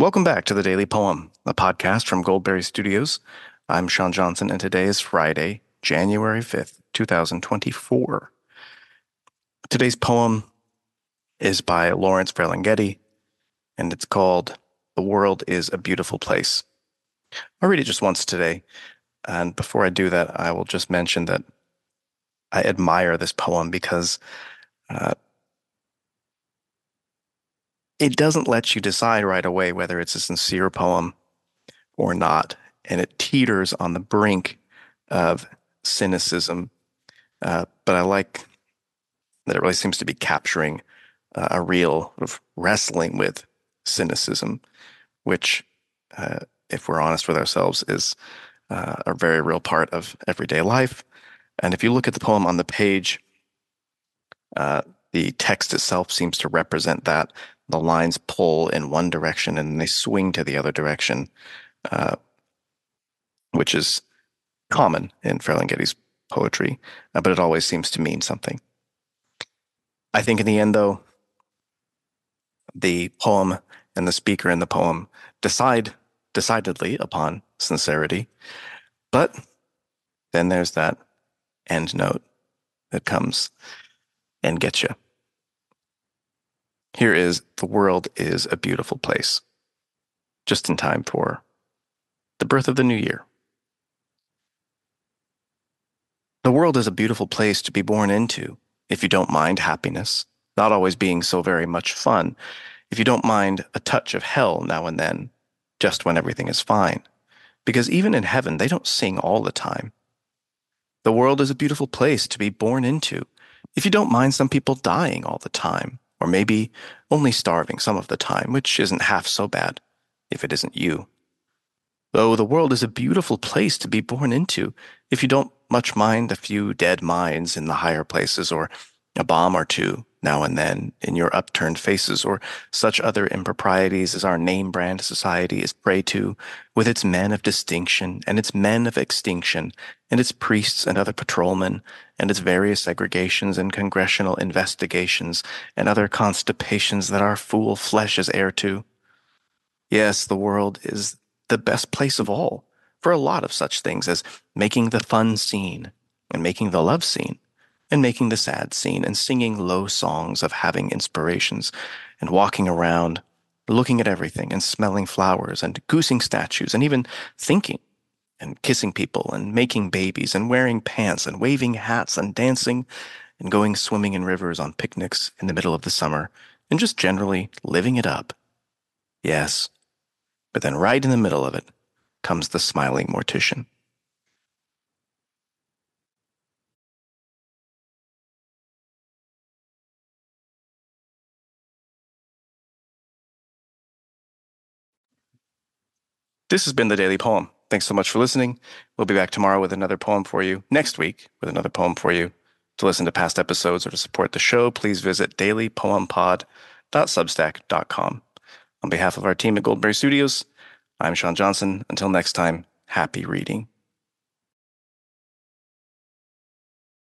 Welcome back to the Daily Poem, a podcast from Goldberry Studios. I'm Sean Johnson, and today is Friday, January 5th, 2024. Today's poem is by Lawrence Ferlinghetti, and it's called The World is a Beautiful Place. I'll read it just once today. And before I do that, I will just mention that I admire this poem because uh, it doesn't let you decide right away whether it's a sincere poem or not. And it teeters on the brink of cynicism. Uh, but I like that it really seems to be capturing uh, a real of wrestling with cynicism, which, uh, if we're honest with ourselves, is uh, a very real part of everyday life. And if you look at the poem on the page, uh, the text itself seems to represent that the lines pull in one direction and they swing to the other direction, uh, which is common in Ferlinghetti's poetry, uh, but it always seems to mean something. I think in the end, though, the poem and the speaker in the poem decide decidedly upon sincerity, but then there's that end note that comes and gets you. Here is The World is a Beautiful Place, just in time for the birth of the new year. The world is a beautiful place to be born into if you don't mind happiness, not always being so very much fun, if you don't mind a touch of hell now and then, just when everything is fine. Because even in heaven, they don't sing all the time. The world is a beautiful place to be born into if you don't mind some people dying all the time or maybe only starving some of the time, which isn't half so bad if it isn't you. Though the world is a beautiful place to be born into, if you don't much mind a few dead minds in the higher places, or a bomb or two now and then in your upturned faces, or such other improprieties as our name brand society is prey to, with its men of distinction and its men of extinction, and its priests and other patrolmen, and its various segregations and congressional investigations, and other constipations that our fool flesh is heir to. Yes, the world is the best place of all for a lot of such things as making the fun scene and making the love scene and making the sad scene and singing low songs of having inspirations and walking around, looking at everything and smelling flowers and goosing statues and even thinking and kissing people and making babies and wearing pants and waving hats and dancing and going swimming in rivers on picnics in the middle of the summer and just generally living it up. Yes, but then right in the middle of it comes the smiling mortician. This has been the Daily Poem. Thanks so much for listening. We'll be back tomorrow with another poem for you, next week with another poem for you. To listen to past episodes or to support the show, please visit dailypoempod.substack.com. On behalf of our team at Goldberry Studios, I'm Sean Johnson. Until next time, happy reading.